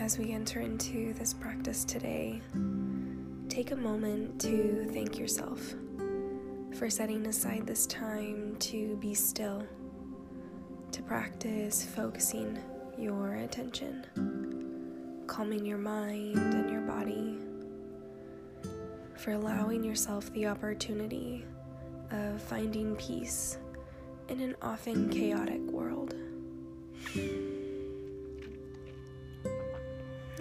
As we enter into this practice today, take a moment to thank yourself for setting aside this time to be still, to practice focusing your attention, calming your mind and your body, for allowing yourself the opportunity of finding peace in an often chaotic world.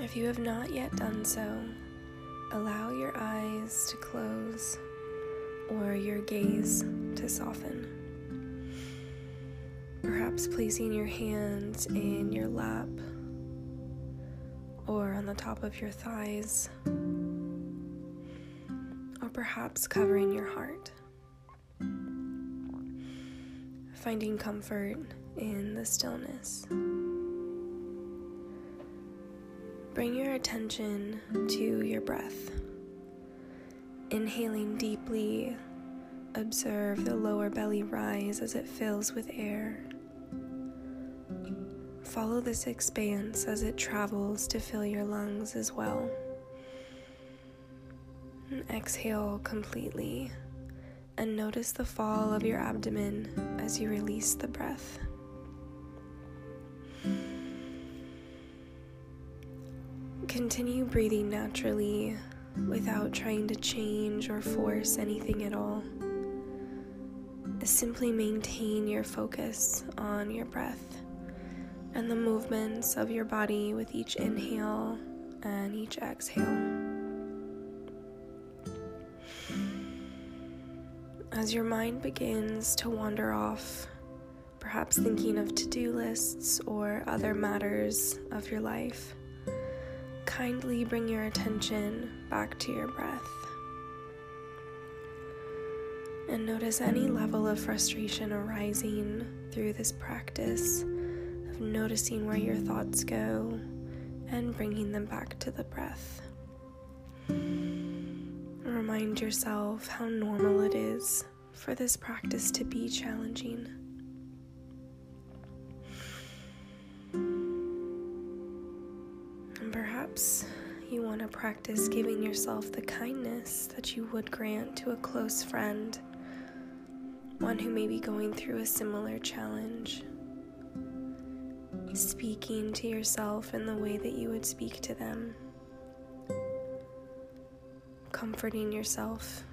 If you have not yet done so, allow your eyes to close or your gaze to soften. Perhaps placing your hands in your lap or on the top of your thighs, or perhaps covering your heart. Finding comfort in the stillness. Bring your attention to your breath. Inhaling deeply, observe the lower belly rise as it fills with air. Follow this expanse as it travels to fill your lungs as well. And exhale completely and notice the fall of your abdomen as you release the breath. Continue breathing naturally without trying to change or force anything at all. Simply maintain your focus on your breath and the movements of your body with each inhale and each exhale. As your mind begins to wander off, perhaps thinking of to do lists or other matters of your life, kindly bring your attention back to your breath. And notice any level of frustration arising through this practice of noticing where your thoughts go and bringing them back to the breath. Remind yourself how normal it is for this practice to be challenging. Perhaps you want to practice giving yourself the kindness that you would grant to a close friend, one who may be going through a similar challenge. Speaking to yourself in the way that you would speak to them. Comforting yourself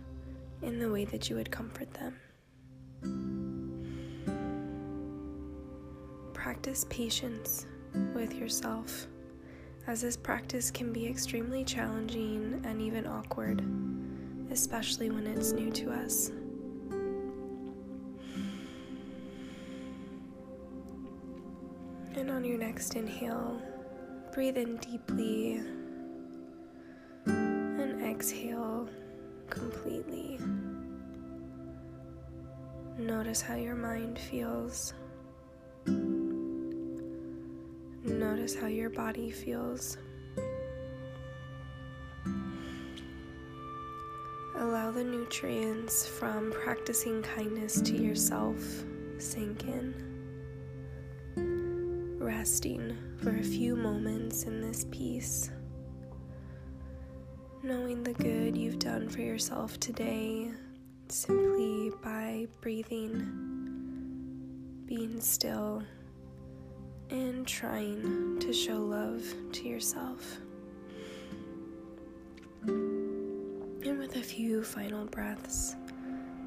in the way that you would comfort them. Practice patience with yourself as this practice can be extremely challenging and even awkward, especially when it's new to us. And on your next inhale, breathe in deeply and exhale completely. Notice how your mind feels. Notice how your body feels. Allow the nutrients from practicing kindness to yourself sink in. Resting for a few moments in this peace. Knowing the good you've done for yourself today simply by breathing, being still and trying to show love to yourself. And with a few final breaths,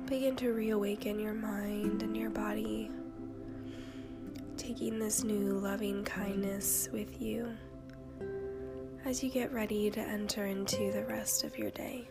begin to reawaken your mind and your body, taking this new loving kindness with you as you get ready to enter into the rest of your day.